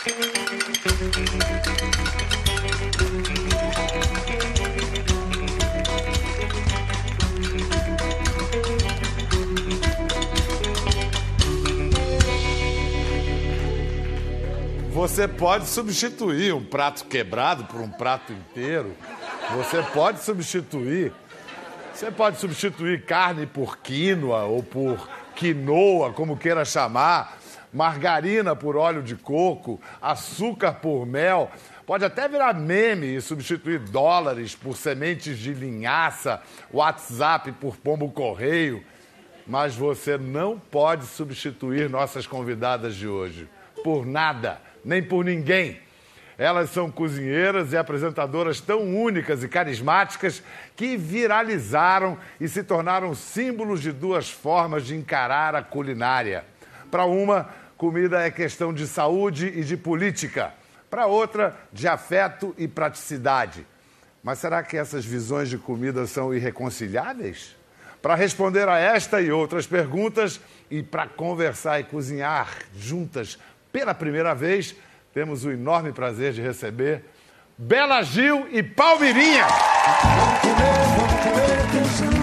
Você pode substituir um prato quebrado por um prato inteiro. Você pode substituir. Você pode substituir carne por quinoa ou por quinoa, como queira chamar, margarina por óleo de coco, açúcar por mel. Pode até virar meme e substituir dólares por sementes de linhaça, WhatsApp por pombo correio. Mas você não pode substituir nossas convidadas de hoje. Por nada nem por ninguém. Elas são cozinheiras e apresentadoras tão únicas e carismáticas que viralizaram e se tornaram símbolos de duas formas de encarar a culinária. Para uma, comida é questão de saúde e de política. Para outra, de afeto e praticidade. Mas será que essas visões de comida são irreconciliáveis? Para responder a esta e outras perguntas e para conversar e cozinhar juntas pela primeira vez, temos o enorme prazer de receber Bela Gil e Palmirinha. Vamos comer, vamos comer,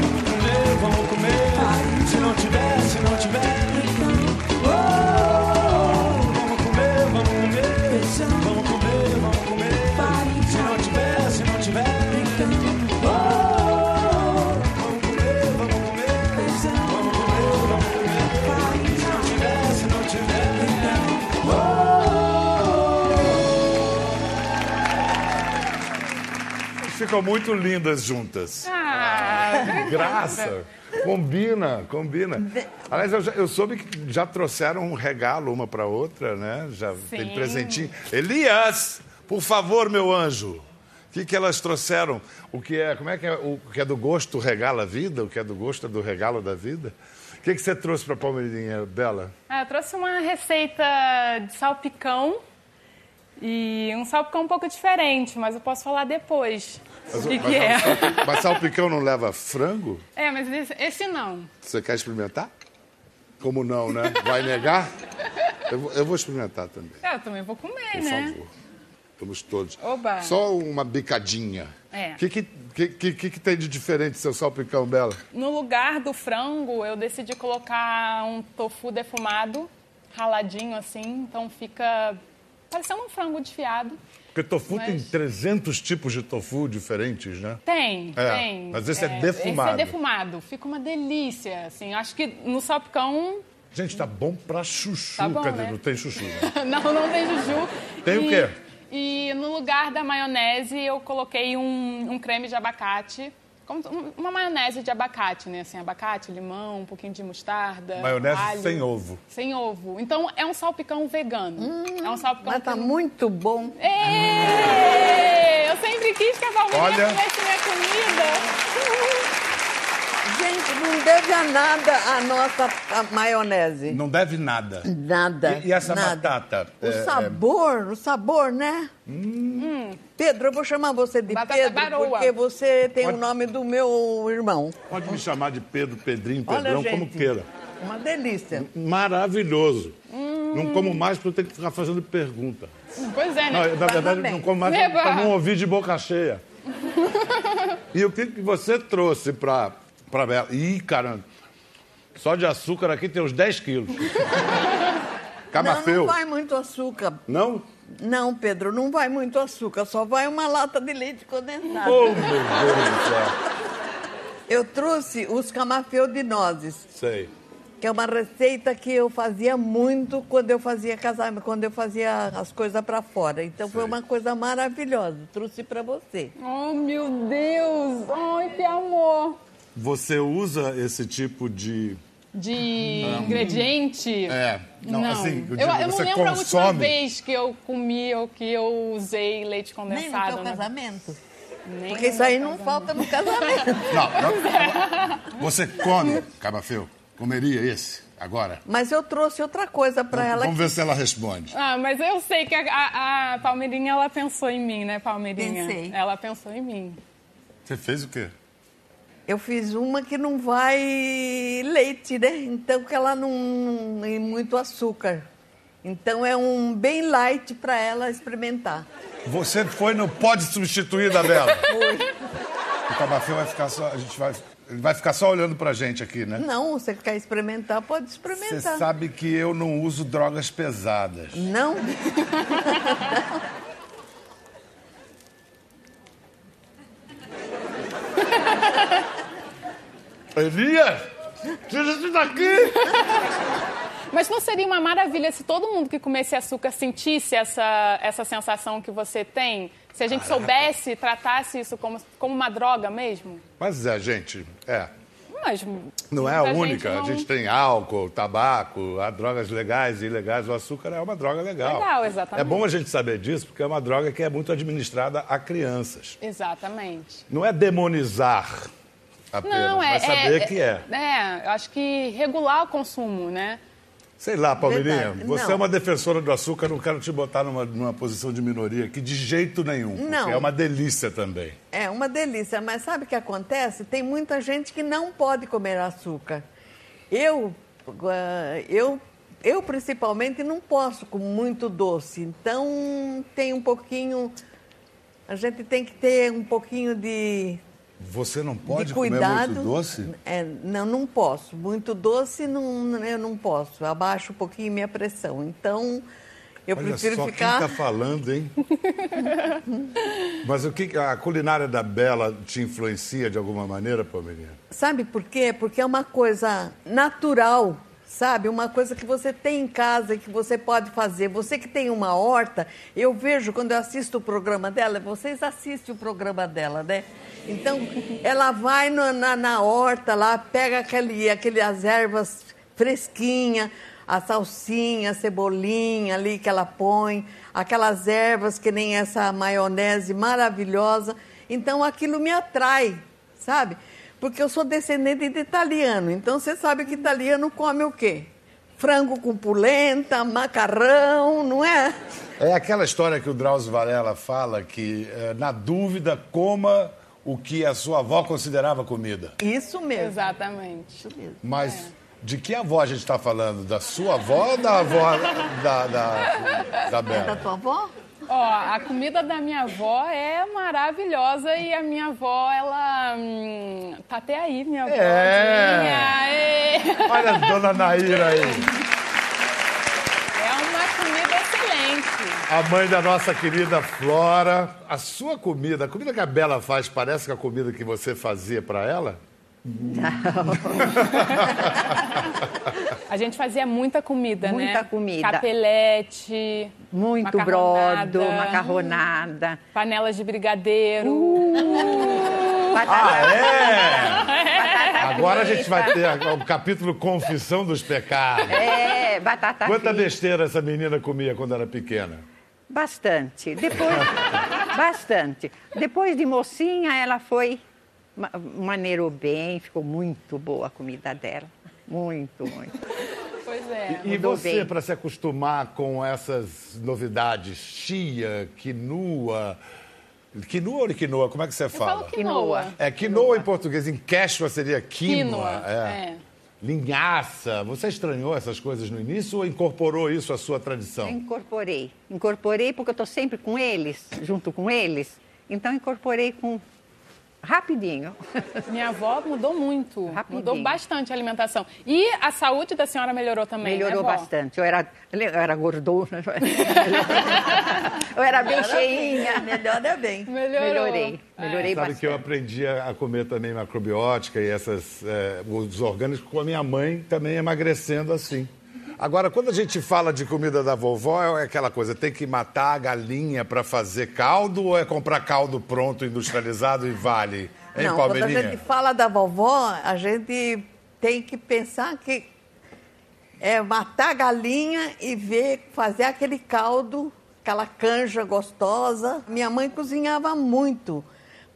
ficam muito lindas juntas. Ah, graça. Combina, combina. Aliás, eu, já, eu, soube que já trouxeram um regalo uma para outra, né? Já Sim. tem presentinho. Elias, por favor, meu anjo. O que, que elas trouxeram? O que é, como é que é? O que é do gosto regala a vida? O que é do gosto é do regalo da vida? O que, que você trouxe para a Palmeirinha, Bela? Ah, eu trouxe uma receita de salpicão e um salpicão um pouco diferente, mas eu posso falar depois. Mas, o que, que é? Salpicão, mas salpicão não leva frango? É, mas esse, esse, não. Você quer experimentar? Como não, né? Vai negar? Eu, eu vou experimentar também. É, eu também vou comer, Por né? Por favor. Vamos todos. Oba. Só uma bicadinha. É. O que, que, que, que, que tem de diferente seu salpicão, Bela? No lugar do frango, eu decidi colocar um tofu defumado, raladinho assim, então fica parecendo um frango desfiado. Porque tofu mas... tem 300 tipos de tofu diferentes, né? Tem, é, tem. Mas esse é, é defumado. Esse é defumado. Fica uma delícia, assim. Acho que no salpicão... Gente, tá bom pra chuchu. Tá bom, Cadê? Né? Não tem chuchu. Né? não, não tem chuchu. Tem e, o quê? E no lugar da maionese, eu coloquei um, um creme de abacate como uma maionese de abacate, né? Assim, abacate, limão, um pouquinho de mostarda. Maionese alho, sem ovo. Sem ovo. Então é um salpicão vegano. Hum, é um salpicão. Mas tá que... muito bom. Ei, eu sempre quis que a Valmeirinha Olha... comesse minha comida. Gente, não deve a nada a nossa a maionese. Não deve nada. Nada. E, e essa nada. batata? O é, sabor, é... o sabor, né? Hum. Pedro, eu vou chamar você de batata Pedro baroa. porque você tem Pode... o nome do meu irmão. Pode me chamar de Pedro, Pedrinho, Pedrão, Olha, como queira. Uma delícia. Maravilhoso. Hum. Não como mais porque eu tenho que ficar fazendo pergunta. Pois é, né? Não, na verdade, não como mais para não ouvir de boca cheia. e o que, que você trouxe para Pra Bela. Ih, caramba. Só de açúcar aqui tem uns 10 quilos. Camafeu. Não, não vai muito açúcar. Não? Não, Pedro, não vai muito açúcar. Só vai uma lata de leite condensado. Oh, meu Deus do céu. Eu trouxe os camafeu de nozes. Sei. Que é uma receita que eu fazia muito quando eu fazia casamento, quando eu fazia as coisas para fora. Então Sei. foi uma coisa maravilhosa. Trouxe para você. Oh, meu Deus! Ai, que amor! Você usa esse tipo de de um, ingrediente? É. Não, não. assim, eu, digo, eu, eu não lembro consome... a última vez que eu comi ou que eu usei leite condensado. Nem no né? casamento. Nem Porque isso aí não falta no casamento. Não, não, você come, Cabafeu, comeria esse agora? Mas eu trouxe outra coisa para ela. Vamos ver se ela responde. Ah, mas eu sei que a, a, a Palmeirinha, ela pensou em mim, né, Palmeirinha? Pensei. Ela pensou em mim. Você fez o quê? Eu fiz uma que não vai leite, né? Então que ela não tem muito açúcar. Então é um bem light para ela experimentar. Você foi no Pode Substituir da Bela. Foi. O Cabafé vai ficar só. A gente vai, ele vai ficar só olhando pra gente aqui, né? Não, você quer experimentar, pode Você experimentar. sabe que eu não uso drogas pesadas. Não? Elias! Tira isso daqui! Mas não seria uma maravilha se todo mundo que comesse açúcar sentisse essa, essa sensação que você tem? Se a gente soubesse, tratasse isso como, como uma droga mesmo? Mas é, gente, é. Mas Não é a única. não- A gente tem álcool, tabaco, há drogas legais e ilegais. O açúcar é uma droga legal. Legal, exatamente. É bom a gente saber disso, porque é uma droga que é muito administrada a crianças. Exatamente. Não é demonizar apenas, Não, é. mas saber é, que é. É, eu acho que regular o consumo, né? Sei lá, Palmeirinha, Verdade. você Não. é uma defensora do açúcar, não quero te botar numa, numa posição de minoria aqui de jeito nenhum. Não. É uma delícia também. É uma delícia, mas sabe o que acontece? Tem muita gente que não pode comer açúcar. Eu, ah, eu, eu principalmente não posso com muito doce, então tem um pouquinho. A gente tem que ter um pouquinho de, Você não de pode comer cuidado. muito doce? É, não, não posso. Muito doce não, eu não posso. Abaixo um pouquinho minha pressão. Então, eu Olha prefiro só ficar. quem tá falando, hein? Mas o que a culinária da Bela te influencia de alguma maneira, Palmeirinha? Sabe por quê? Porque é uma coisa natural, sabe? Uma coisa que você tem em casa e que você pode fazer. Você que tem uma horta, eu vejo quando eu assisto o programa dela, vocês assistem o programa dela, né? Então, ela vai na, na horta lá, pega aquele, aquelas ervas fresquinhas, a salsinha, a cebolinha ali que ela põe, aquelas ervas que nem essa maionese maravilhosa. Então, aquilo me atrai, sabe? Porque eu sou descendente de italiano, então você sabe que italiano come o quê? Frango com polenta, macarrão, não é? É aquela história que o Drauzio Varela fala que, eh, na dúvida, coma o que a sua avó considerava comida. Isso mesmo. Exatamente. Isso mesmo. Mas de que avó a gente está falando? Da sua avó ou da avó da, da, da Da Bela? tua avó? Ó, a comida da minha avó é maravilhosa e a minha avó, ela. Hum, tá até aí, minha avó. É. Olha a dona Naíra aí. É uma comida excelente. A mãe da nossa querida Flora. A sua comida, a comida que a Bela faz, parece com a comida que você fazia para ela? A gente fazia muita comida, né? Muita comida. Capelete. Muito macarronada, brodo, macarronada. Panelas de brigadeiro. Uh! batata, É! Agora a gente vai ter o capítulo Confissão dos Pecados. É, batata Quanta frita. besteira essa menina comia quando era pequena? Bastante. Depois, bastante. Depois de mocinha, ela foi maneirou bem, ficou muito boa a comida dela. Muito, muito. Pois é. E Mudou você, para se acostumar com essas novidades, chia, quinoa... Quinoa ou quinoa? Como é que você Eu falo fala? quinoa. É, quinoa em português. Em quechua seria quinoa. Quinoa, é. é. Linhaça. Você estranhou essas coisas no início ou incorporou isso à sua Eu tradição? incorporei. Incorporei porque eu estou sempre com eles, junto com eles. Então, incorporei com rapidinho. Minha avó mudou muito. Rapidinho. Mudou bastante a alimentação. E a saúde da senhora melhorou também, Melhorou né, bastante. Eu era, eu era gordona. eu era bem cheinha. Melhor é bem. Melhorou. Melhorei, melhorei Sabe bastante. que eu aprendi a a comer também macrobiótica e essas, é, os orgânicos com a minha mãe também emagrecendo assim. Agora, quando a gente fala de comida da vovó, é aquela coisa, tem que matar a galinha para fazer caldo ou é comprar caldo pronto, industrializado e vale? Hein, Não, quando a gente fala da vovó, a gente tem que pensar que é matar a galinha e ver, fazer aquele caldo, aquela canja gostosa. Minha mãe cozinhava muito,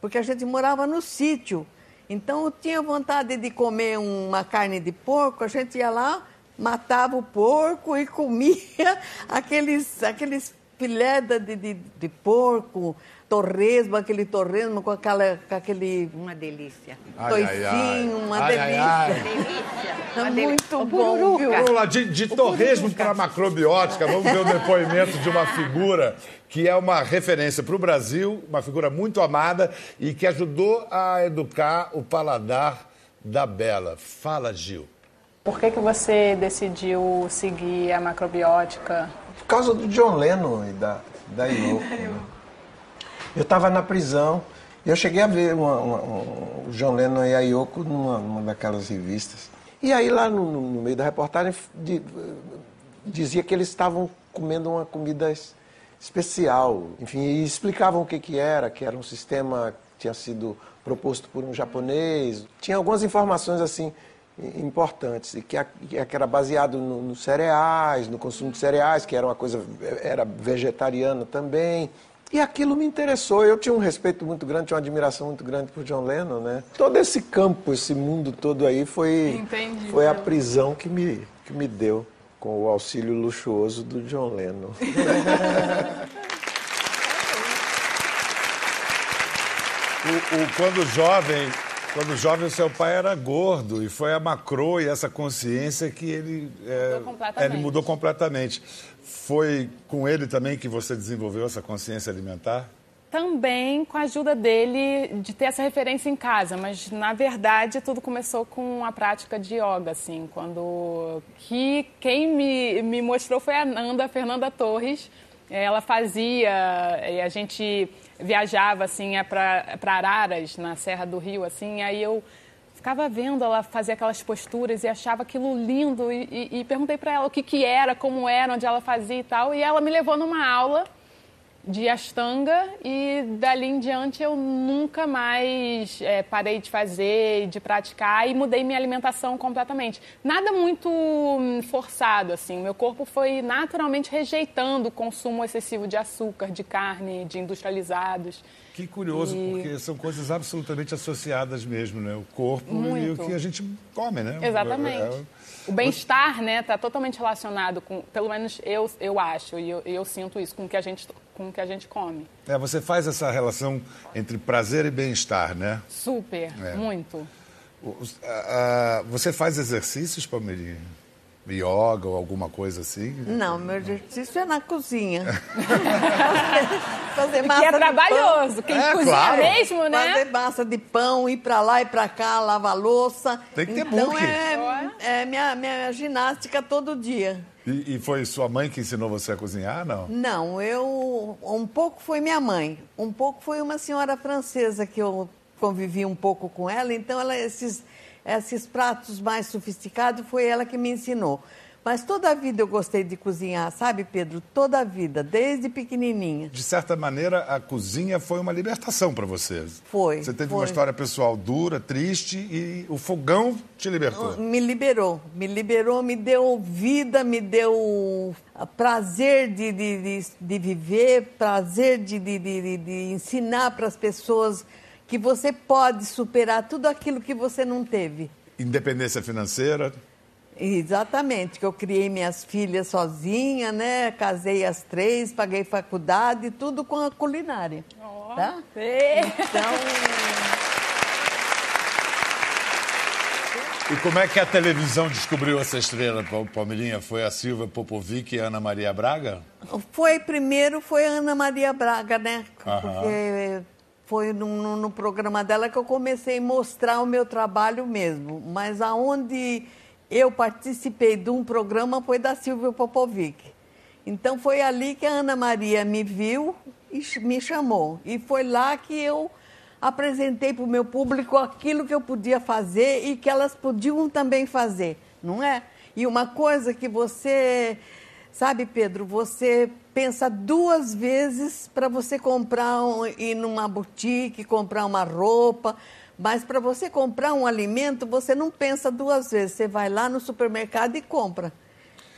porque a gente morava no sítio. Então eu tinha vontade de comer uma carne de porco, a gente ia lá, matava o porco e comia aqueles, aqueles filé de, de, de porco, torresmo, aquele torresmo com, aquela, com aquele Uma delícia. Ai, ai, ai. toicinho, uma Ai, ai, delícia. ai. Delícia. É Uma delícia. muito O bom, viu? Vamos lá, de, de torresmo para macrobiótica, vamos ver o depoimento de uma figura que é uma referência para o Brasil, uma figura muito amada e que ajudou a educar o paladar da Bela. Fala, Gil. Por que, que você decidiu seguir a macrobiótica? Por causa do John Lennon e da, da Yoko. né? Eu estava na prisão e eu cheguei a ver uma- uma- um- o John Lennon e a Yoko numa, numa daquelas revistas. E aí lá no, no- meio da reportagem de- dizia que eles estavam comendo uma comida es- especial. Enfim, e explicavam o que, que era, que era um sistema que tinha sido proposto por um japonês. Tinha algumas informações assim importantes e que, a- que era baseado no- nos cereais, no consumo de cereais, que era uma coisa era vegetariana também. E aquilo me interessou. Eu tinha um respeito muito grande, tinha uma admiração muito grande por John Lennon, né? Todo esse campo, esse mundo todo aí foi Entendi. foi a prisão que me que me deu com o auxílio luxuoso do John Lennon. O, o- quando jovem, quando jovem, o seu pai era gordo e foi a macro e essa consciência que ele, é, Mudou completamente. ele mudou completamente. Foi com ele também que você desenvolveu essa consciência alimentar? Também com a ajuda dele de ter essa referência em casa, mas na verdade tudo começou com a prática de yoga, assim, quando que quem me, me mostrou foi a Nanda, a Fernanda Torres. Ela fazia e a gente viajava assim para Araras, na Serra do Rio, assim, aí eu ficava vendo ela fazer aquelas posturas e achava aquilo lindo e, e- e perguntei para ela o que que era, como era, onde ela fazia e tal, e ela me levou numa aula de Ashtanga e dali em diante eu nunca mais eh, parei de fazer, de praticar e mudei minha alimentação completamente. Nada muito hum, forçado, assim. Meu corpo foi naturalmente rejeitando o consumo excessivo de açúcar, de carne, de industrializados. Que curioso, E- porque são coisas absolutamente associadas mesmo, né? O corpo e Muito. o que a gente come, né? Exatamente. É- O bem-estar, né, está totalmente relacionado com, pelo menos eu, eu acho e eu, eu sinto isso com o que a gente com o que a gente come. É, você faz essa relação entre prazer e bem-estar, né? Super, É. muito. Você faz exercícios, Palmeirinha? Yoga ou alguma coisa assim? Não, meu exercício é na cozinha. fazer massa Que é trabalhoso. Quem É, cozinha claro. mesmo, né? fazer massa de pão, ir pra lá e pra cá, lavar louça. Tem que ter então muque. é, é minha, minha ginástica todo dia. E, e foi sua mãe que ensinou você a cozinhar, não? Não, eu um pouco foi minha mãe, um pouco foi uma senhora francesa que eu convivi um pouco com ela, então ela esses esses pratos mais sofisticados foi ela que me ensinou. Mas toda a vida eu gostei de cozinhar, sabe, Pedro? Toda a vida, desde pequenininha. De certa maneira, a cozinha foi uma libertação para você. Foi, Você teve foi. uma história pessoal dura, triste e o fogão te libertou. Me liberou, me liberou, me deu vida, me deu prazer de, de, de, de viver, prazer de, de, de- de ensinar para as pessoas que você pode superar tudo aquilo que você não teve. Independência financeira. Exatamente, que eu criei minhas filhas sozinha, né? Casei as três, paguei faculdade, tudo com a culinária. Tá? Ê, Então, E como é que a televisão descobriu essa estrela, Pal- Palmeirinha? Foi a Silvia Popovic e a Ana Maria Braga? Foi primeiro foi a Ana Maria Braga, né? Aham. Porque foi no, no- programa dela que eu comecei a mostrar o meu trabalho mesmo. Mas aonde eu participei de um programa foi da Silvia Popovic. Então foi ali que a Ana Maria me viu e me chamou. E foi lá que eu apresentei para o meu público aquilo que eu podia fazer e que elas podiam também fazer, não é? E uma coisa que você Sabe, Pedro, você pensa duas vezes para você comprar, um, ir numa boutique, comprar uma roupa, mas para você comprar um alimento, você não pensa duas vezes. Você vai lá no supermercado e compra.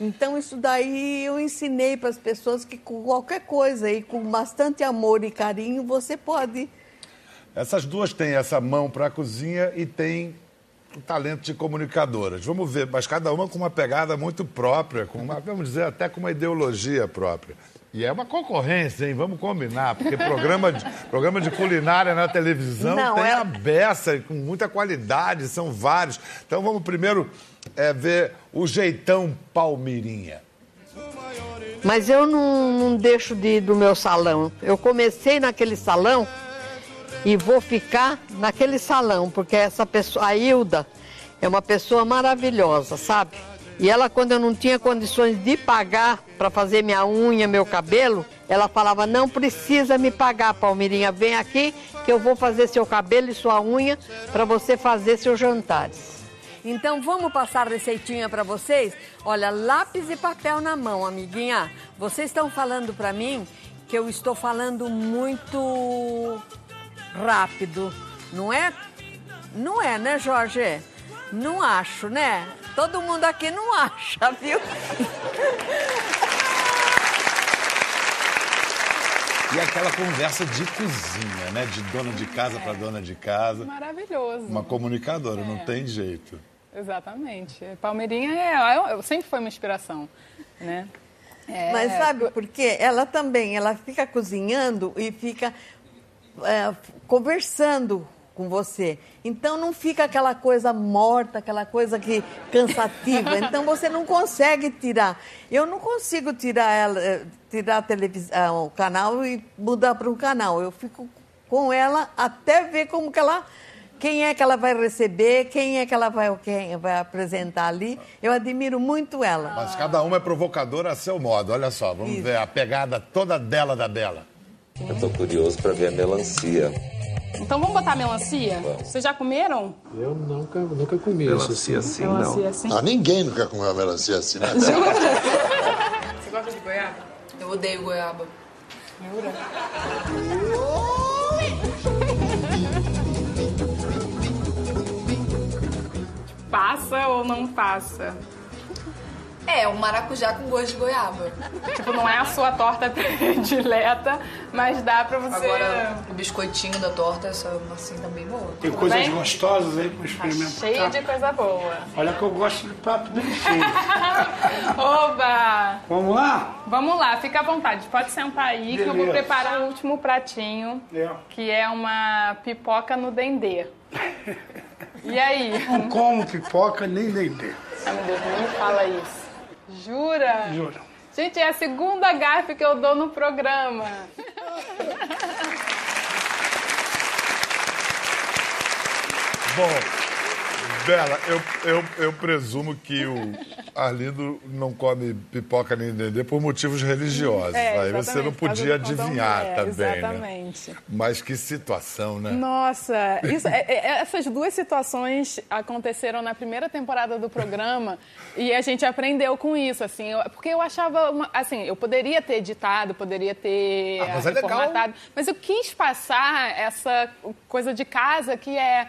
Então, isso daí eu ensinei para as pessoas que com qualquer coisa e com bastante amor e carinho, você pode. Essas duas têm essa mão para a cozinha e tem talento de comunicadoras. Vamos ver, mas cada uma com uma pegada muito própria, com uma, vamos dizer, até com uma ideologia própria. E é uma concorrência, hein? Vamos combinar, porque programa de, programa de culinária na televisão Não, tem é- a beça, com muita qualidade, são vários. Então vamos primeiro é, ver o jeitão Palmirinha. Mas eu não, não deixo de ir do meu salão. Eu comecei naquele salão e vou ficar naquele salão, porque essa pessoa, a Hilda, é uma pessoa maravilhosa, sabe? E ela, quando eu não tinha condições de pagar para fazer minha unha, meu cabelo, ela falava: Não precisa me pagar, Palmirinha, vem aqui que eu vou fazer seu cabelo e sua unha para você fazer seus jantares. Então vamos passar receitinha para vocês? Olha, lápis e papel na mão, amiguinha. Vocês estão falando para mim que eu estou falando muito rápido, não é? Não é, né, Jorge? Não acho, né? Todo mundo aqui não acha, viu? E aquela conversa de cozinha, né? De dona de casa para dona de casa. Maravilhoso. Uma comunicadora, não tem jeito. Exatamente. Palmeirinha é, eu, eu sempre foi uma inspiração, né? É, Mas sabe por quê? Ela também, ela fica cozinhando e fica é, conversando com você. Então não fica aquela coisa morta, aquela coisa que cansativa. Então você não consegue tirar. Eu não consigo tirar ela, eh, tirar a televisão, o canal e mudar para um canal. Eu fico com ela até ver como que ela quem é que ela vai receber, quem é que ela vai, quem vai apresentar ali. Eu admiro muito ela. Mas cada uma é provocadora a seu modo. Olha só, vamos Isso. ver a pegada toda dela da Bela. Eu tô curioso pra ver a melancia. Então vamos botar melancia? Vocês já comeram? Eu nunca, nunca comi isso assim. Melancia assim, Melancia não. assim? Ah, ninguém nunca comeu melancia assim, né? Você gosta de goiaba? Eu odeio goiaba. Passa ou não passa? É, um maracujá com gosto de goiaba. Tipo, não é a sua torta predileta, mas dá pra você... Agora, o biscoitinho da torta, essa massinha tá bem boa. Tem coisas bem? gostosas aí pra Tá experimentar. cheio de coisa boa. Olha que eu gosto de prato bem cheio. Oba! Vamos lá? Vamos lá, fica à vontade. Pode sentar aí que eu vou Beleza. preparar o último pratinho, É. que é uma pipoca no dendê. E aí? Não como pipoca nem dendê. Ai, meu Deus, nem me fala isso. Jura? Juro. Gente, é a segunda gafe que eu dou no programa. Bom, Bela, eu, eu, eu presumo que o Arlindo não come pipoca nem dendê por motivos religiosos. É, Aí você não podia adivinhar é, também, né? Exatamente. Mas que situação, né? Nossa, isso- é- é- essas duas situações aconteceram na primeira temporada do programa e a gente aprendeu com isso, assim, porque eu achava, uma- assim, eu poderia ter editado, poderia ter Ah, mas é formatado, mas eu quis passar essa coisa de casa que é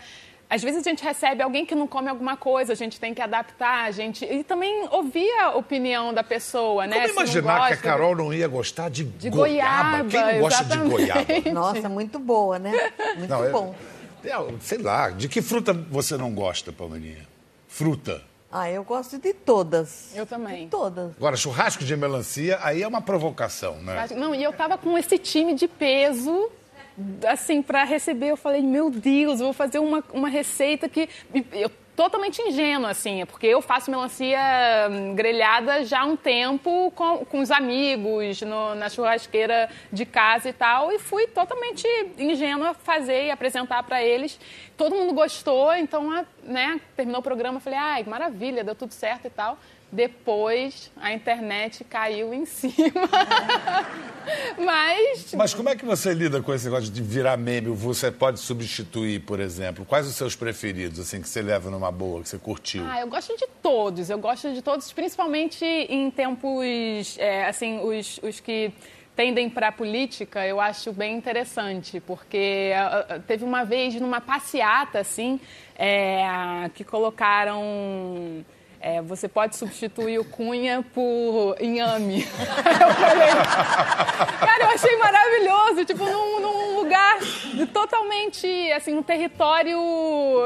às vezes a gente recebe alguém que não come alguma coisa, a gente tem que adaptar, a gente e também ouvir a opinião da pessoa, né? Como imaginar que a gosta Carol não ia gostar de, de goiaba? goiaba. Quem não gosta de exatamente. goiaba? Nossa, muito boa, né? Muito Não, é- bom. é, sei lá, de que fruta você não gosta, Palmeirinha? Fruta. Ah, eu gosto de todas. Eu também. Todas. Agora, churrasco de melancia, aí é uma provocação, né? Mas, Não, e eu tava com esse time de peso, assim, para receber. Eu falei, meu Deus, eu vou fazer uma, uma receita que. Eu, totalmente ingênua, assim, porque eu faço melancia hum, grelhada já há um tempo com, com os amigos, no- na churrasqueira de casa e tal, e fui totalmente ingênua fazer e apresentar para eles. Todo mundo gostou, então, né, terminou o programa, falei, ai, maravilha, deu tudo certo e tal. Depois a internet caiu em cima. Mas Mas como é que você lida com esse negócio de virar meme? Você pode substituir, por exemplo? Quais os seus preferidos, assim, que você leva numa boa, que você curtiu? Ah, eu gosto de todos. Eu gosto de todos, principalmente em tempos, é, assim, os, os que tendem para a política, eu acho bem interessante, porque ah, ah, teve uma vez numa passeata, assim, é, que colocaram... é, você pode substituir o Cunha por inhame. eu falei, cara, eu achei maravilhoso, tipo, num, num lugar totalmente assim, um território,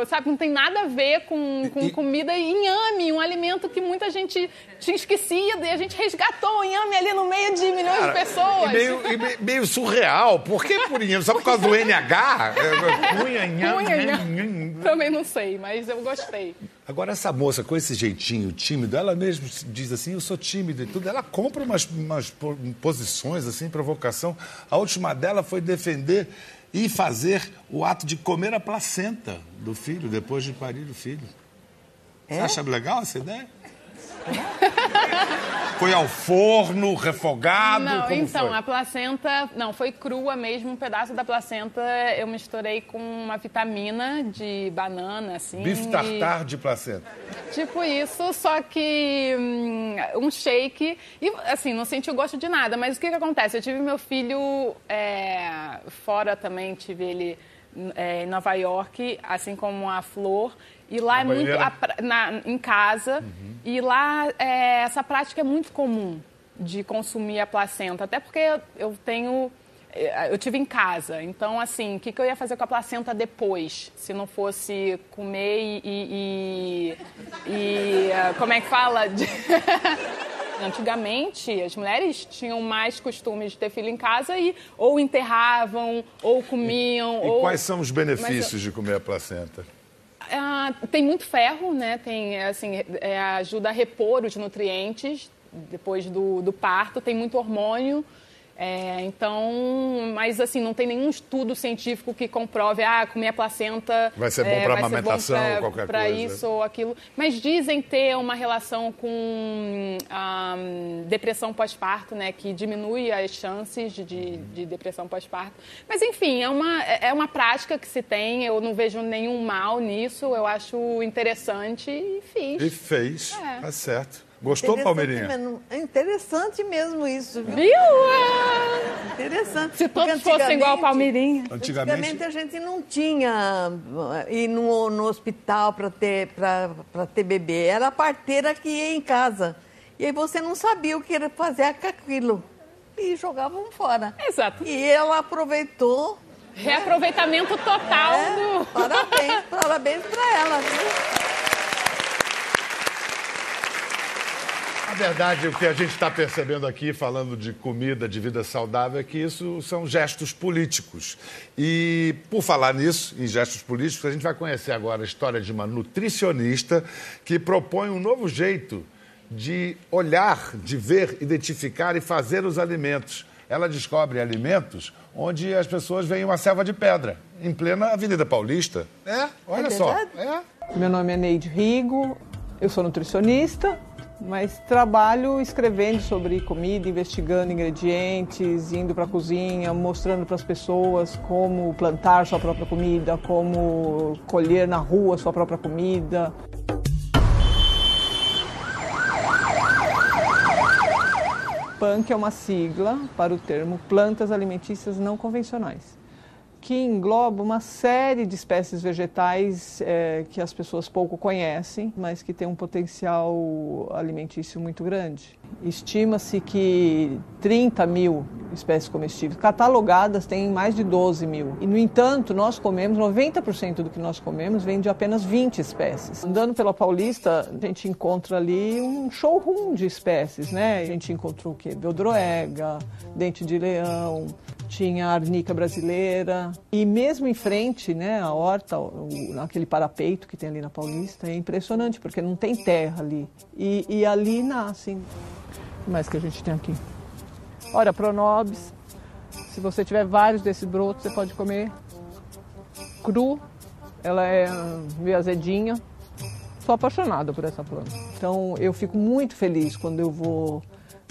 sabe, não tem nada a ver com, com E- comida e inhame, um alimento que muita gente tinha esquecido e a gente resgatou o inhame ali no meio de milhões de pessoas. E meio, e me- meio surreal. Por que por inhame? Só por causa do NH? Cunha, nham, Cunha, nham, nham. nham. Também não sei, mas eu gostei. Agora, essa moça com esse jeitinho tímido, ela mesmo diz assim, eu sou tímida e tudo. Ela compra umas, umas po- posições, assim, provocação. A última dela foi defender e fazer o ato de comer a placenta do filho, depois de parir o filho. Você É? acha legal essa ideia? Foi ao forno, refogado? não, então, foi? a placenta, não, foi crua mesmo, um pedaço da placenta eu misturei com uma vitamina de banana, assim. Bife e- tartar de placenta. Tipo isso, só que hum, um shake. E assim, não senti o gosto de nada, mas o que, que acontece? Eu tive meu filho é, fora também, tive ele é, em Nova York, assim como a Flor. E lá Na é muito. a na- em casa. E lá é, essa prática é muito comum de consumir a placenta. Até porque eu, eu tenho. eh, Eu tive em casa, então assim, o que, que eu ia fazer com a placenta depois, se não fosse comer e, e- e- e, eh, como é que fala? Antigamente, as mulheres tinham mais costume de ter filho em casa e ou enterravam, ou comiam, E ou... quais são os Mas benefícios de comer a placenta? ah, tem muito ferro, né? Tem, assim, é, ajuda a repor os nutrientes depois do, do parto. Tem muito hormônio. É, então, mas assim, não tem nenhum estudo científico que comprove, ah, comer a placenta... Vai ser bom é, ser amamentação pra- qualquer pra coisa. isso ou aquilo. Mas dizem ter uma relação com ah, depressão pós-parto, né? Que diminui as chances de, de, de depressão pós-parto. Mas, enfim, é uma, é uma prática que se tem. Eu não vejo nenhum mal nisso. Eu acho interessante e fiz. E fez, É. tá certo. Gostou, Palmeirinha? É interessante mesmo isso, viu? Viu? Interessante. Se todos fossem igual a antigamente- Palmeirinha. Antigamente, Antigamente a gente não tinha uh, ir no, no hospital para ter, pra, pra ter bebê. Era a parteira que ia em casa. E aí você não sabia o que era fazer com aquilo. E jogavam fora. Exato. E ela aproveitou. Reaproveitamento total É, do... parabéns, parabéns para ela. viu? Na verdade, o que a gente está percebendo aqui, falando de comida, de vida saudável, é que isso são gestos políticos. E, por falar nisso, em gestos políticos, a gente vai conhecer agora a história de uma nutricionista que propõe um novo jeito de olhar, de ver, identificar e fazer os alimentos. Ela descobre alimentos onde as pessoas veem uma selva de pedra, em plena Avenida Paulista. É, olha É só. É. Meu nome é Neide Rigo, eu sou nutricionista, mas trabalho escrevendo sobre comida, investigando ingredientes, indo para a cozinha, mostrando para as pessoas como plantar sua própria comida, como colher na rua sua própria comida. PANC é uma sigla para o termo plantas alimentícias não convencionais, que engloba uma série de espécies vegetais eh, que as pessoas pouco conhecem, mas que têm um potencial alimentício muito grande. Estima-se que 30 mil espécies comestíveis, catalogadas tem mais de 12 mil. E, no entanto, nós comemos, 90% do que nós comemos vem de apenas 20 espécies. Andando pela Paulista, a gente encontra ali um showroom de espécies, né? A gente encontrou o quê? Beldroega, dente de leão, tinha a arnica brasileira. E mesmo em frente, né, a horta, o, aquele parapeito que tem ali na Paulista, é impressionante, porque não tem terra ali. E, e ali nascem. O que mais que a gente tem aqui? Olha, pronobis. Se você tiver vários desses brotos, você pode comer cru. Ela é meio azedinha. Sou apaixonada por essa planta. Então eu fico muito feliz quando eu vou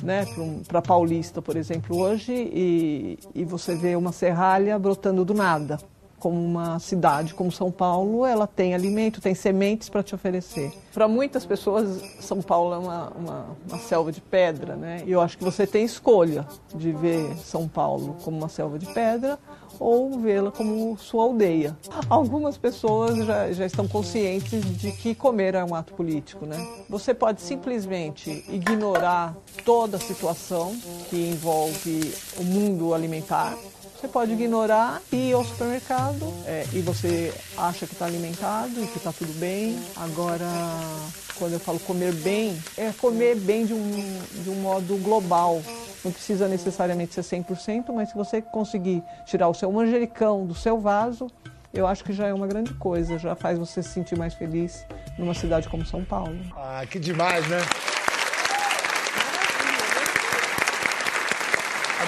né, para Paulista, por exemplo, hoje, e, e você vê uma serralha brotando do nada. Como uma cidade como São Paulo, ela tem alimento, tem sementes para te oferecer. Para muitas pessoas, São Paulo é uma, uma, uma selva de pedra, né? E eu acho que você tem escolha de ver São Paulo como uma selva de pedra ou vê-la como sua aldeia. Algumas pessoas já, já estão conscientes de que comer é um ato político, né? Você pode simplesmente ignorar toda a situação que envolve o mundo alimentar. Você pode ignorar e ir ao supermercado é, e você acha que está alimentado e que está tudo bem. Agora, quando eu falo comer bem, é comer bem de um, de um modo global. Não precisa necessariamente ser 100%, mas se você conseguir tirar o seu manjericão do seu vaso, eu acho que já é uma grande coisa, já faz você se sentir mais feliz numa cidade como São Paulo. Ah, que demais, né?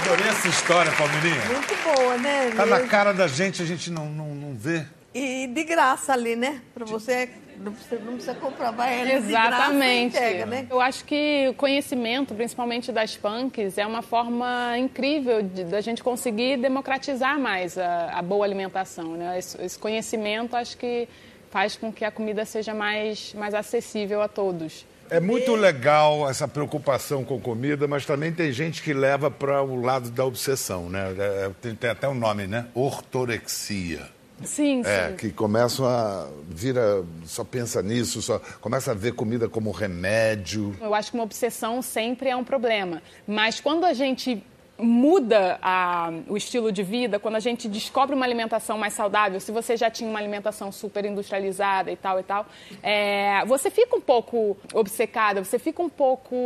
Adorei essa história, Palmeirinha. Muito boa, né? Tá na cara da gente, a gente não, não, não vê. E de graça ali, né? Pra você não precisa, não precisa comprovar ela Exatamente. de graça, entrega, né? Eu acho que o conhecimento, principalmente das punks, é uma forma incrível de, da gente conseguir democratizar mais a, a boa alimentação. Né? Esse, esse, conhecimento acho que faz com que a comida seja mais, mais acessível a todos. É muito legal essa preocupação com comida, mas também tem gente que leva para o lado da obsessão, né? É, tem, tem até um nome, né? Ortorexia. Sim, é, sim. que começam a vira só pensa nisso, só começa a ver comida como remédio. Eu acho que uma obsessão sempre é um problema, mas quando a gente muda a, o estilo de vida, quando a gente descobre uma alimentação mais saudável, se você já tinha uma alimentação super industrializada e tal e tal, é, você fica um pouco obcecada, você fica um pouco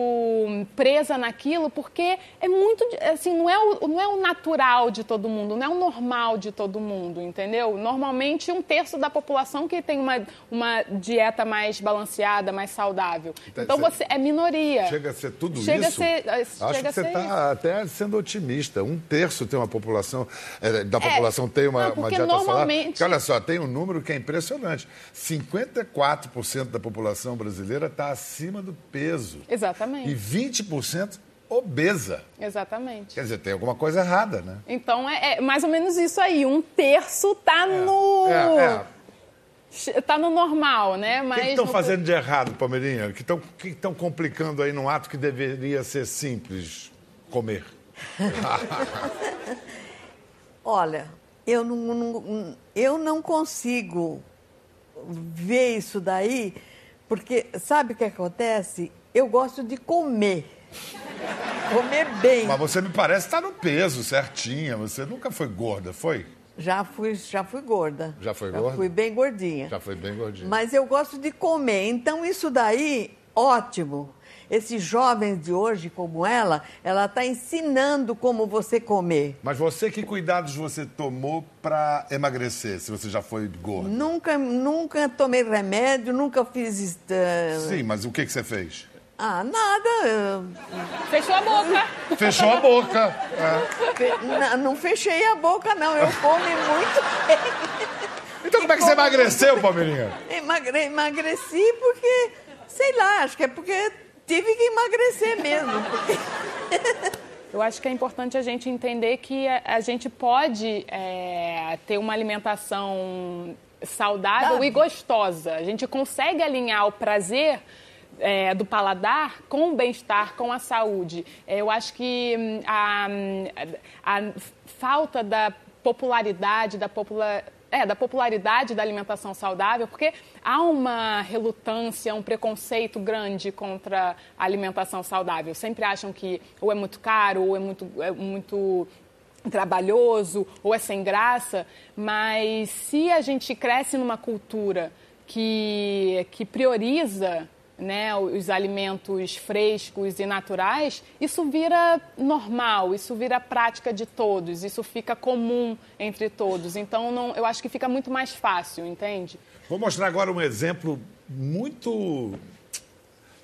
presa naquilo, porque é muito, assim, não é, o, não é o natural de todo mundo, não é o normal de todo mundo, entendeu? Normalmente um terço da população que tem uma, uma dieta mais balanceada, mais saudável. Então, então você é minoria. Chega a ser tudo chega isso? A ser, Acho chega que você está até sendo otimista. Um terço tem uma população, é, da É, população tem uma, não, uma dieta normalmente- Porque olha só, tem um número que é impressionante. 54% da população brasileira está acima do peso. Exatamente. E 20% obesa. Exatamente. Quer dizer, tem alguma coisa errada, né? Então é, é mais ou menos isso aí. Um terço tá no. É, é. Tá no normal, né? O Mas que estão no- fazendo de errado, Palmeirinha? O que estão que estão complicando aí num ato que deveria ser simples? Comer. Olha, eu não, não- eu não consigo ver isso daí, porque sabe o que acontece? Eu gosto de comer. Comer bem. Mas você me parece estar no peso certinha. Você nunca foi gorda, foi? Já fui, já fui gorda. Já foi já gorda? fui bem gordinha. Já foi bem gordinha. Mas eu gosto de comer. Então, isso daí, ótimo. Esses jovens de hoje, como ela, ela está ensinando como você comer. Mas você, que cuidados você tomou para emagrecer, se você já foi gorda? Nunca, nunca tomei remédio, nunca fiz. eh, Sim, mas o que, que você fez? Ah, nada. Fechou a boca. Fechou a boca. É. Não, não fechei a boca, não. Eu como muito bem. Então como é que você emagreceu, Palmeirinha? Emagre, emagreci porque, sei lá, acho que é porque tive que emagrecer mesmo. porque- Eu acho que é importante a gente entender que a, gente pode é, ter uma alimentação saudável Dá. e gostosa. A gente consegue alinhar o prazer é, do paladar com o bem-estar, com a saúde. É, Eu acho que hum, a, a falta da popularidade, da popula- é, da popularidade da alimentação saudável, porque há uma relutância, um preconceito grande contra a alimentação saudável. Sempre acham que ou é muito caro, ou é muito, é muito trabalhoso, ou é sem graça, mas se a gente cresce numa cultura que, que prioriza né, os alimentos frescos e naturais, isso vira normal, isso vira prática de todos, isso fica comum entre todos. Então, não, eu acho que fica muito mais fácil, entende? Vou mostrar agora um exemplo muito.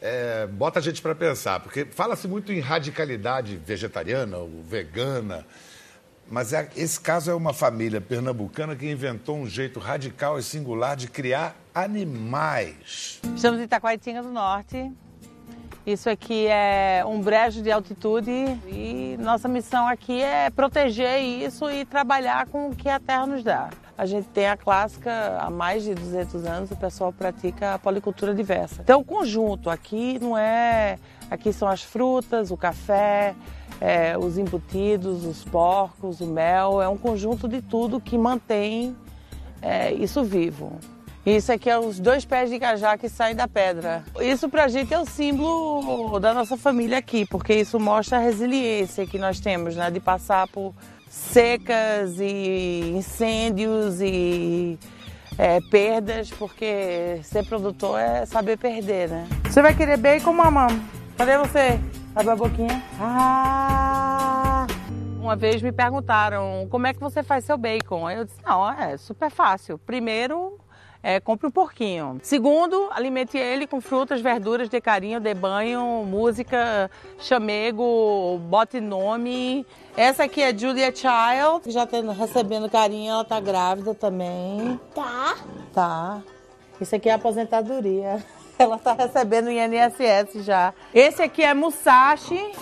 é, bota a gente para pensar, porque fala-se muito em radicalidade vegetariana ou vegana, mas é- esse caso é uma família pernambucana que inventou um jeito radical e singular de criar animais. Estamos em Itacoaitinga do Norte. Isso aqui é um brejo de altitude e nossa missão aqui é proteger isso e trabalhar com o que a terra nos dá. A gente tem a clássica, há mais de 200 anos o pessoal pratica a policultura diversa. Então o conjunto aqui não é... Aqui são as frutas, o café, é, os embutidos, os porcos, o mel. É um conjunto de tudo que mantém é, isso vivo. Isso aqui é os dois pés de cajá que saem da pedra. Isso pra gente é o símbolo da nossa família aqui, porque isso mostra a resiliência que nós temos, né? De passar por, secas e incêndios e é, perdas, porque ser produtor é saber perder, né? Você vai querer bacon, mamãe? Cadê você? Abre a boquinha. Ah! Uma vez me perguntaram como é que você faz seu bacon. Eu disse, não, é super fácil. Primeiro, é, compre um porquinho. Segundo, alimente ele com frutas, verduras, dê carinho, dê banho, música, chamego, bote nome. Essa aqui é Julia Child, já tá recebendo carinho, ela tá grávida também. Tá. Tá. Isso aqui é aposentadoria. Ela tá recebendo INSS já. Esse aqui é Musashi,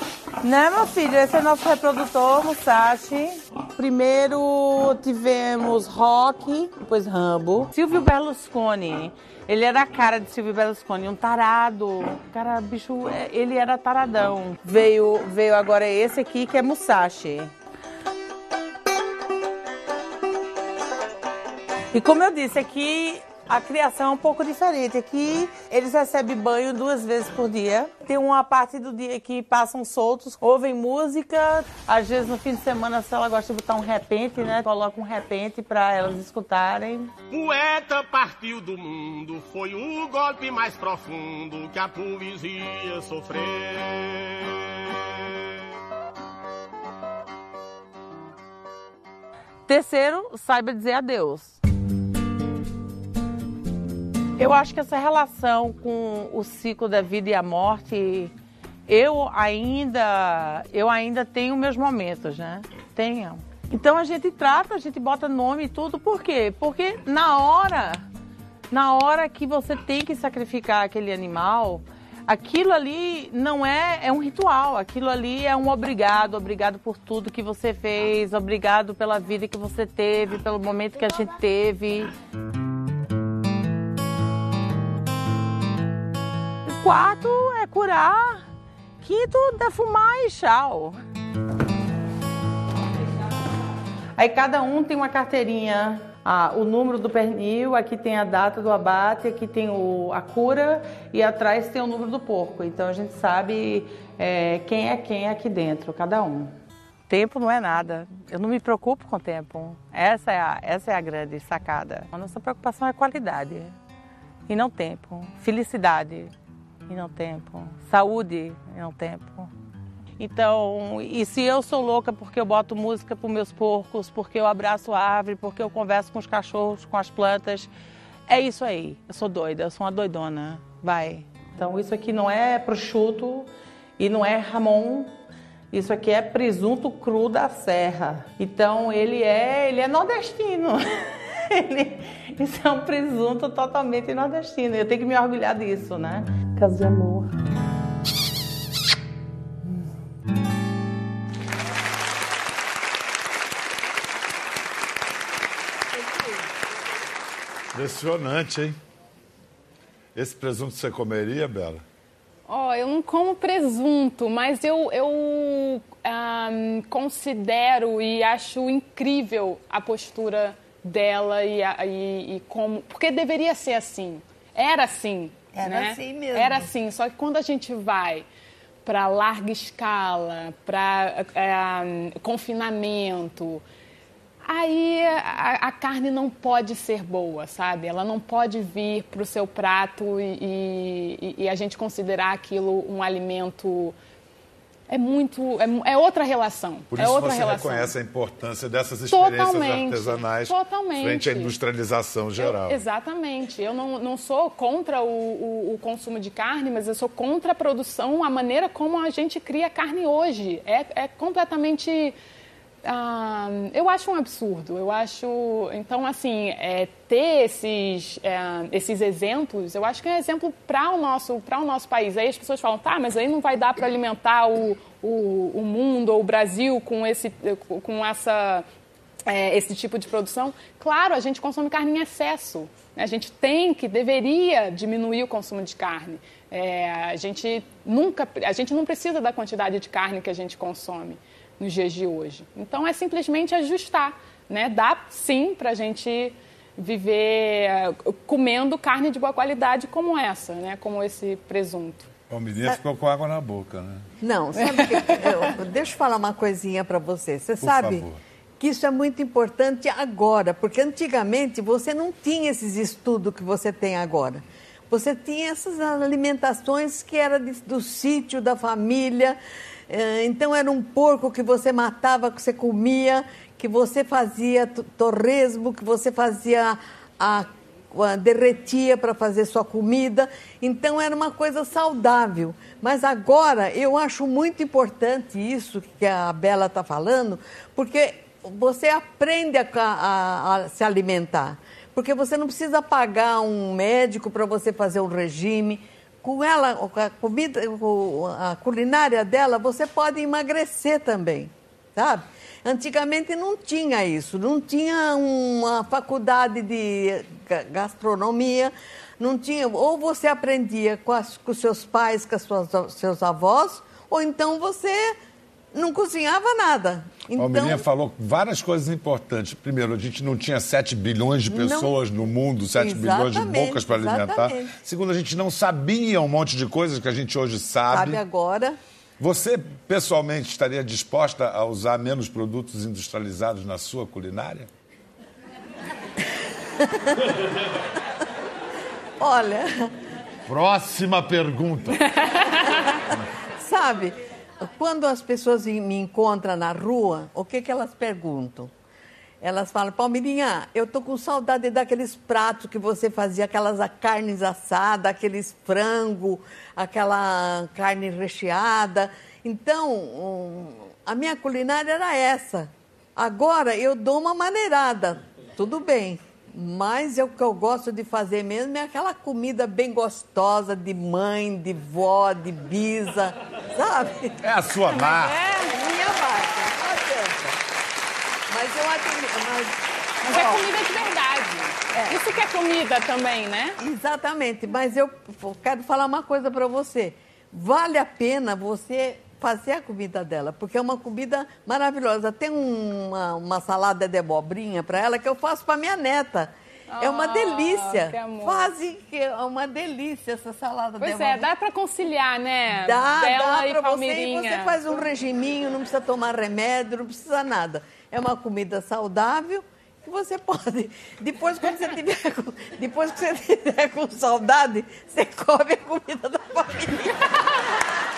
né, meu filho? Esse é nosso reprodutor, Musashi. Primeiro tivemos Rock, depois Rambo. Silvio Berlusconi. Ele era a cara de Silvio Berlusconi, um tarado. Cara, bicho, é, ele era taradão. Veio, veio agora esse aqui que é Musashi. E como eu disse, aqui a criação é um pouco diferente. Aqui eles recebem banho duas vezes por dia. Tem uma parte do dia que passam soltos, ouvem música. Às vezes no fim de semana, se ela gosta de botar um repente, né? Coloca um repente para elas escutarem. Poeta partiu do mundo, foi o golpe mais profundo que a poesia sofreu. Terceiro, saiba dizer adeus. Eu acho que essa relação com o ciclo da vida e a morte, eu ainda, eu ainda tenho meus momentos, né? Tenho. Então a gente trata, a gente bota nome e tudo, por quê? Porque na hora, na hora que você tem que sacrificar aquele animal, aquilo ali não é, é um ritual, aquilo ali é um obrigado, obrigado por tudo que você fez, obrigado pela vida que você teve, pelo momento que a gente teve. Quarto é curar. Quinto, defumar e tchau. Aí cada um tem uma carteirinha. Ah, o número do pernil, aqui tem a data do abate, aqui tem o, a cura e atrás tem o número do porco. Então a gente sabe é, quem é quem aqui dentro, cada um. Tempo não é nada. Eu não me preocupo com o tempo. Essa é a, essa é a grande sacada. A nossa preocupação é qualidade e não tempo. Felicidade e não tempo. Saúde e não tempo. Então, e se eu sou louca porque eu boto música para meus porcos, porque eu abraço a árvore, porque eu converso com os cachorros, com as plantas, é isso aí. Eu sou doida, eu sou uma doidona. Vai. Então, isso aqui não é prosciutto e não é ramon. Isso aqui é presunto cru da serra. Então, ele é, ele é nordestino. ele, isso é um presunto totalmente nordestino. Eu tenho que me orgulhar disso, né? Casa de amor. Impressionante, hein? Esse presunto você comeria, Bela? Ó, oh, eu não como presunto, mas eu, eu um, considero e acho incrível a postura dela e, e, e, como. Porque deveria ser assim. Era assim. Era né? assim mesmo. Era assim. Só que quando a gente vai para larga escala, para é, confinamento, aí a, a, carne não pode ser boa, sabe? Ela não pode vir para o seu prato e, e, e, a gente considerar aquilo um alimento. É muito. É, é outra relação. Por é isso outra você relação. reconhece a importância dessas experiências Totalmente, artesanais totalmente. frente à industrialização geral. Eu, exatamente. Eu não, não sou contra o, o, o, consumo de carne, mas eu sou contra a produção, a maneira como a gente cria carne hoje. É, é completamente ah, eu acho um absurdo. Eu acho. Então, assim, é, ter esses, é, esses exemplos, eu acho que é um exemplo para o, nosso, o nosso país. Aí as pessoas falam, tá, mas aí não vai dar para alimentar o, o, o mundo ou o Brasil com, esse, com essa, é, esse tipo de produção. Claro, a gente consome carne em excesso. A gente tem que, deveria diminuir o consumo de carne. É, a gente nunca, a gente não precisa da quantidade de carne que a gente consome nos dias de hoje. Então é simplesmente ajustar, né? Dá sim para a gente viver eh, comendo carne de boa qualidade como essa, né? Como esse presunto. O menino ficou com água na boca, né? Não, sabe que, eu, deixa eu falar uma coisinha para você. Você Por sabe favor. que isso é muito importante agora, porque antigamente você não tinha esses estudos que você tem agora. Você tinha essas alimentações que era de- do sítio, da família. Eh, Então era um porco que você matava, que você comia, que você fazia to- torresmo, que você fazia a, a- derretia para fazer sua comida. Então era uma coisa saudável. Mas agora eu acho muito importante isso que a Bela está falando, porque você aprende a, a- a se alimentar. Porque você não precisa pagar um médico para você fazer um regime. Com ela, com a comida, com a culinária dela, você pode emagrecer também, sabe? Antigamente não tinha isso, não tinha uma faculdade de ga- gastronomia, não tinha. Ou você aprendia com, as- com seus pais, com suas, seus avós, ou então você não cozinhava nada. A Então, menina falou várias coisas importantes. Primeiro, a gente não tinha 7 bilhões de Não. pessoas no mundo, 7 bilhões de bocas para alimentar. exatamente. Segundo, a gente não sabia um monte de coisas que a gente hoje sabe. sabe agora. Você, pessoalmente, estaria disposta a usar menos produtos industrializados na sua culinária? Olha, Próxima pergunta. sabe, quando as pessoas me encontram na rua, o que, que elas perguntam? Elas falam, Palmeirinha, eu tô com saudade daqueles pratos que você fazia, aquelas carnes assadas, aqueles frango, aquela carne recheada. Então, a minha culinária era essa. Agora eu dou uma maneirada, tudo bem. Mas é o que eu gosto de fazer mesmo é aquela comida bem gostosa de mãe, de vó, de bisa, sabe? É a sua marca. É, minha marca, não adianta. Mas eu acho. Mas, Mas é comida de verdade. Isso que é comida também, né? Exatamente, mas eu quero falar uma coisa para você. Vale a pena você fazer a comida dela, porque é uma comida maravilhosa. Tem uma, uma salada de abobrinha para ela que eu faço para minha neta. é uma Ah, delícia. Quase que é uma delícia essa salada de Pois é, dá pra conciliar, né? Dá, Bela dá para você. E você faz um regiminho, não precisa tomar remédio, não precisa nada. É uma comida saudável que você pode. Depois, quando você tiver com, depois que você tiver com saudade, você come a comida da família.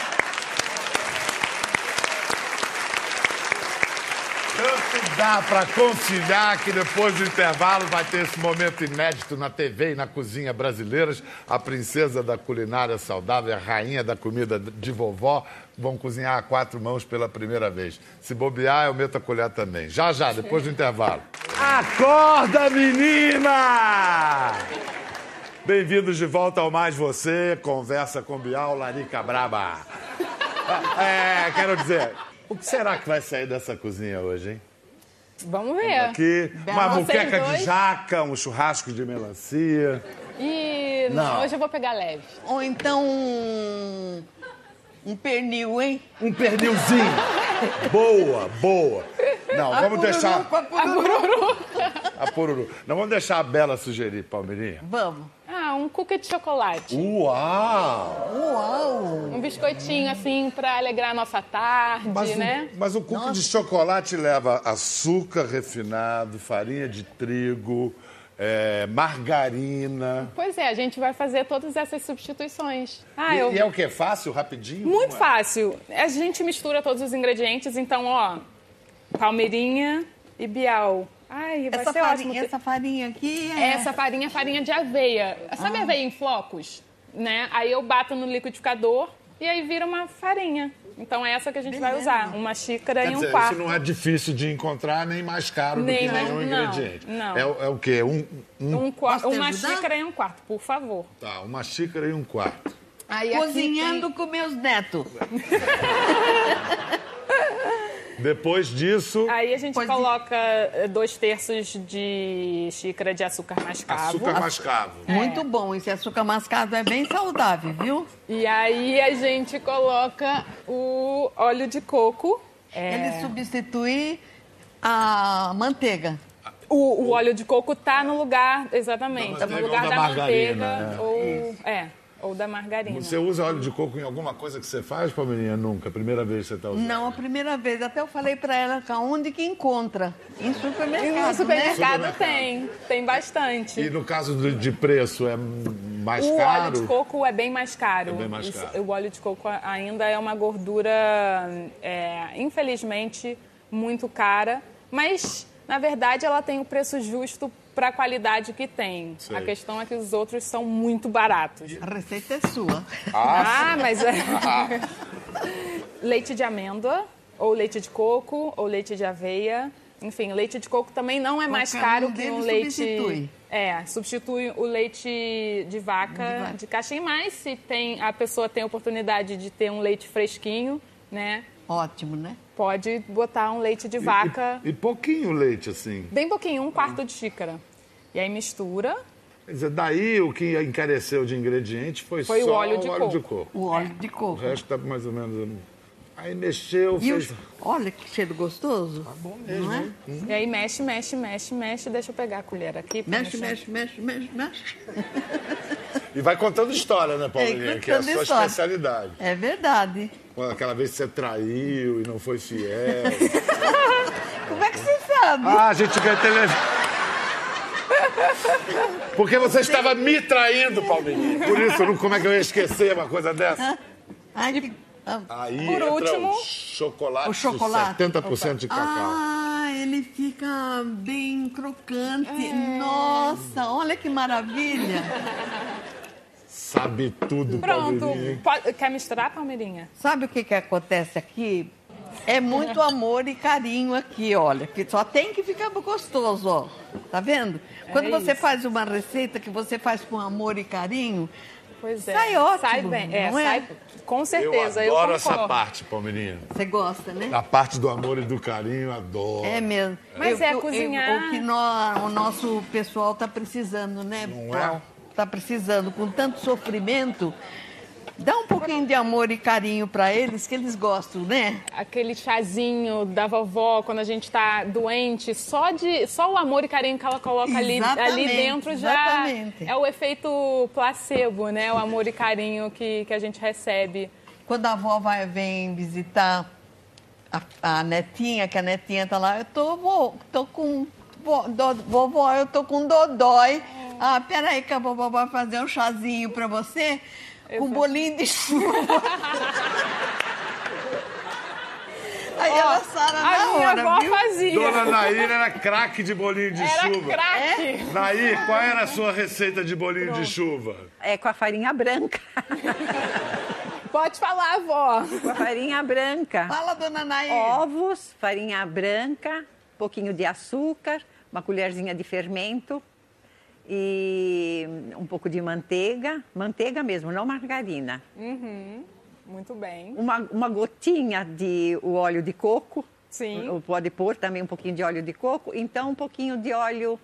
Tanto dá para conciliar que depois do intervalo vai ter esse momento inédito na TV e na cozinha brasileiras. A princesa da culinária saudável, a rainha da comida de vovó, vão cozinhar a quatro mãos pela primeira vez. Se bobear, eu meto a colher também. Já, já, depois do intervalo. Acorda, menina! Bem-vindos de volta ao Mais Você, conversa com Bial Larica Braba. É, quero dizer, o que será que vai sair dessa cozinha hoje, hein? Vamos ver. Aqui, uma Vocês muqueca de jaca, um churrasco de melancia. E Não. hoje eu vou pegar leve. Ou então um, um pernil, hein? Um pernilzinho. boa, boa. Não, A vamos deixar. a pururu. A pururu. Não vamos deixar a Bela sugerir, Palmeirinha. Vamos. Ah, um cookie de chocolate. Uau! Uau! Um biscoitinho, assim, pra alegrar a nossa tarde, Mas, né? o, mas o cookie de chocolate leva açúcar refinado, farinha de trigo, é, margarina. Pois é, a gente vai fazer todas essas substituições. Ah, e, eu... e é o que? Fácil, rapidinho? Muito é? fácil. A gente mistura todos os ingredientes, então, ó, palmeirinha e bial. Ai, vai Essa ser farinha, ótimo. essa farinha aqui é. Essa farinha é farinha de aveia. Sabe Ah. aveia em flocos? Né? Aí eu bato no liquidificador e aí vira uma farinha. Então é essa que a gente vai usar. Uma xícara Quer e um dizer, quarto. isso não é difícil de encontrar, nem mais caro Nem do que nenhum não, ingrediente. não. É, o- é o quê? Um, um- Um uma xícara e um quarto, por favor. Tá, uma xícara e um quarto. Aí Cozinhando com meus netos. Depois disso, Aí a gente Pode- coloca eh, dois terços de xícara de açúcar mascavo. açúcar mascavo. Muito bom. Esse açúcar mascado é bem saudável, viu? E aí a gente coloca o óleo de coco. É, Ele substitui a manteiga. O, o óleo de coco tá no lugar, exatamente, Da no manteiga lugar da, da margarina, manteiga. é. Ou, é. Ou da margarina. Você usa óleo de coco em alguma coisa que você faz, Palmeirinha? Nunca. Primeira vez que você está usando. Não, a primeira vez. Até eu falei pra ela que aonde que encontra. Em supermercado, No supermercado né? tem, tem bastante. E no caso do- de preço, é mais o caro? óleo de coco é bem mais caro. É bem mais Isso- caro. o óleo de coco ainda é uma gordura, é, infelizmente, muito cara, mas na verdade ela tem o preço justo para a qualidade que tem. Sei. A questão é que os outros são muito baratos. A receita é sua. Ah, mas é. leite de amêndoa, ou leite de coco, ou leite de aveia. Enfim, leite de coco também não é mais Qualquer caro um que um leite. substitui. É, substitui o leite de vaca de, caixinha. Mas se tem, a pessoa tem a oportunidade de ter um leite fresquinho, né? Ótimo, né? Pode botar um leite de vaca, E, e pouquinho leite, assim. bem pouquinho, um quarto de xícara. E aí mistura. Quer dizer, daí o que encareceu de ingrediente foi, Foi o só óleo de o óleo coco. de coco. O óleo de O coco. resto tá mais ou menos... Aí mexeu, E fez... o- Olha que cheiro gostoso. Tá bom Não é? E aí mexe, mexe, mexe, mexe. Deixa eu pegar a colher aqui. pra Mexe, mexer. mexe, mexe, mexe, mexe. E vai contando história, né, Paulinha? É, que é a sua história. especialidade. É verdade. Quando Aquela vez que você traiu e não foi fiel. Como é que você sabe? ah, a gente ganha televisão. Porque você estava me traindo, Palmeirinha. Por isso, não- como é que eu ia esquecer uma coisa dessa? Ai, que- Aí Por entra último, o chocolate, o chocolate. 70% de cacau. Ah, ele fica bem crocante. Nossa, olha que maravilha. Sabe tudo, Pronto. Pode- quer misturar, Palmeirinha? Sabe o que, que acontece aqui? É muito amor e carinho aqui, olha. Que só tem que ficar gostoso, ó. Tá vendo? Quando É você isso. faz uma receita que você faz com amor e carinho, Pois é. sai ótimo. Sai bem. É, não é? sai com certeza. Eu adoro eu essa parte, Palmeirinha. Você gosta, né? A parte do amor e do carinho, adoro. É mesmo. Mas Eu- é eu- cozinhar. o que o nosso pessoal está precisando, né, Não Paulo? Está precisando, com tanto sofrimento. Dá um pouquinho de amor e carinho para eles, que eles gostam, né? Aquele chazinho da vovó quando a gente tá doente, só de só o amor e carinho que ela coloca ali, ali dentro já exatamente. é o efeito placebo, né? O amor e carinho que, que a gente recebe. Quando a avó vai, vem visitar a, a netinha, que a netinha tá lá, eu tô, vô, tô com. Vovó, eu tô com dodói. Ah, peraí que a vovó vai fazer um chazinho para você com bolinho de chuva. Aí ela sara a na minha hora, avó viu? fazia. Dona Nair era craque de bolinho de Era chuva. craque. Nair, qual era a sua receita de bolinho de chuva? É com a farinha branca. Pode falar, avó. Com a farinha branca. Fala, dona Nair. Ovos, farinha branca, pouquinho de açúcar, uma colherzinha de fermento e um pouco de manteiga. Manteiga mesmo, não margarina. Uhum. Muito bem. Uma, uma gotinha de o óleo de coco. Sim. Ou Pode pôr também um pouquinho de óleo de coco. Então, um pouquinho de óleo,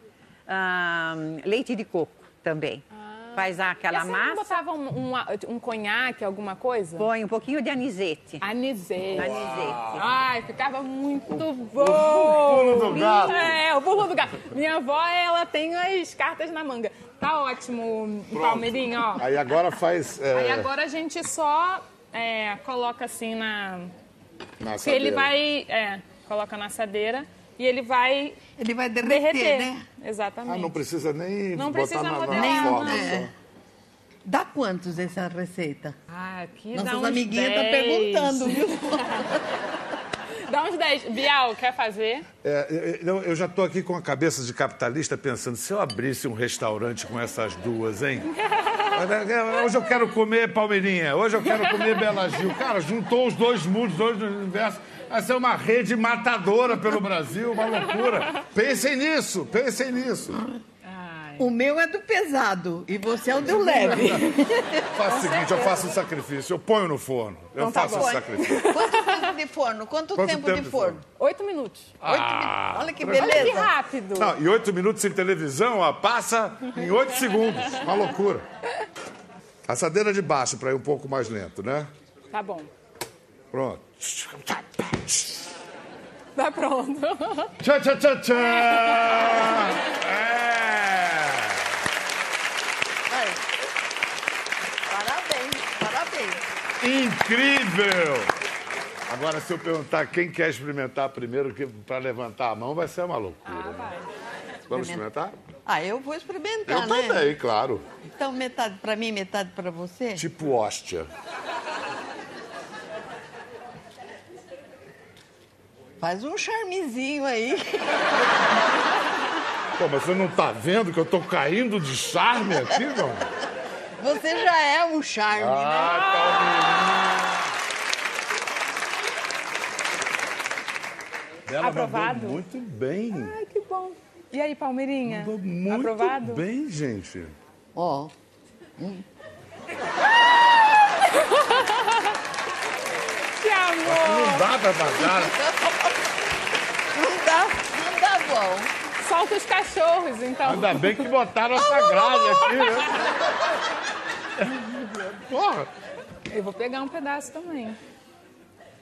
ah, leite de coco também. Faz aquela Você não massa. botava um, um, um conhaque, alguma coisa? Põe um pouquinho de anisete. Anisete. Anisete. Ai, ficava muito bom. pulo do gato. É, o pulo do gato. Minha avó, ela tem as cartas na manga. Tá ótimo, Palmeirinho, ó. Aí agora faz. é, Aí agora a gente só é, coloca assim na... na Que ele assadeira. vai... É, coloca na assadeira e ele vai... Ele vai derreter, né? Exatamente. Ah, não precisa nem Não botar precisa na, na modelar, forma. não. É. Dá quantos essa receita? Ah, aqui Nossas dá uns amiguinhas 10. tá perguntando, viu? Dá uns 10. Bial, quer fazer? É, eu, eu já estou aqui com a cabeça de capitalista pensando, se eu abrisse um restaurante com essas duas, hein? Hoje eu quero comer Palmeirinha, hoje eu quero comer Bela Gil. Cara, juntou os dois mundos, os dois universos. Vai ser uma rede matadora pelo Brasil, uma loucura. Pensem nisso, pensem nisso. O meu é do pesado e você é o do leve. Faço o seguinte, eu faço um sacrifício, eu ponho no forno. Eu Então tá faço bom. um sacrifício. Quanto tempo de forno? Quanto, Quanto tempo, tempo de de forno? Oito minutos. Oito Ah, minutos. Olha que tranquilo. beleza. Olha que rápido. Não, e oito minutos em televisão, ó, passa em oito segundos. Uma loucura. Assadeira de baixo para ir um pouco mais lento, né? Tá bom. Pronto. Tá pronto. Tchau, tchau, tchau, tchau. É. Aí. Para Incrível! Agora, se eu perguntar quem quer experimentar primeiro, para levantar a mão vai ser uma loucura. Ah, vai. Vamos experimentar? Ah, eu vou experimentar, Eu né? também, claro. Então, metade pra mim, metade pra você? Tipo hóstia. Faz um charmezinho aí. Pô, mas você não tá vendo que eu tô caindo de charme aqui, não? Você já é um charme, né? Ah, Ela Aprovado? mandou muito bem. Ai, que bom. E aí, Palmeirinha? Muito Aprovado? bem, gente. Ó. Que amor! Não dá pra pagar. Não dá, não dá bom. Solta os cachorros, então. Ainda bem que botaram essa grade aqui, né? Porra. Eu vou pegar um pedaço também.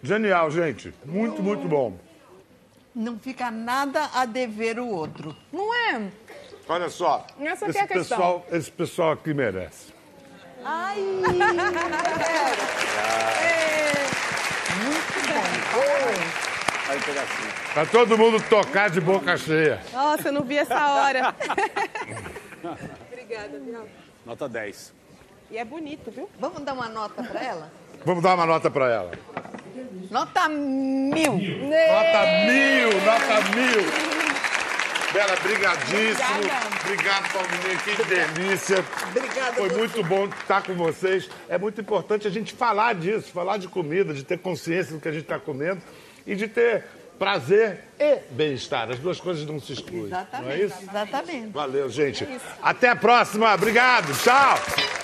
Genial, gente. Muito, muito bom. Não fica nada a dever o outro. Não é? Olha só. Essa aqui esse é pessoal, esse pessoal aqui merece. Ai! Pra todo mundo tocar de boca cheia. Nossa, eu não vi essa hora. Obrigada, Biel. Nota 10. E é bonito, viu? Vamos dar uma nota pra ela? Vamos dar uma nota pra ela. Nota mil. Nota mil, nota mil. Bela, brigadíssimo. Obrigado, Palmeirinha. Que delícia. Obrigada. Foi muito bom estar com vocês. É muito importante a gente falar disso, falar de comida, de ter consciência do que a gente está comendo e de ter prazer e bem-estar. As duas coisas não se excluem. Não é Exatamente. isso? Exatamente. Valeu, gente. Até a próxima. Obrigado. Tchau.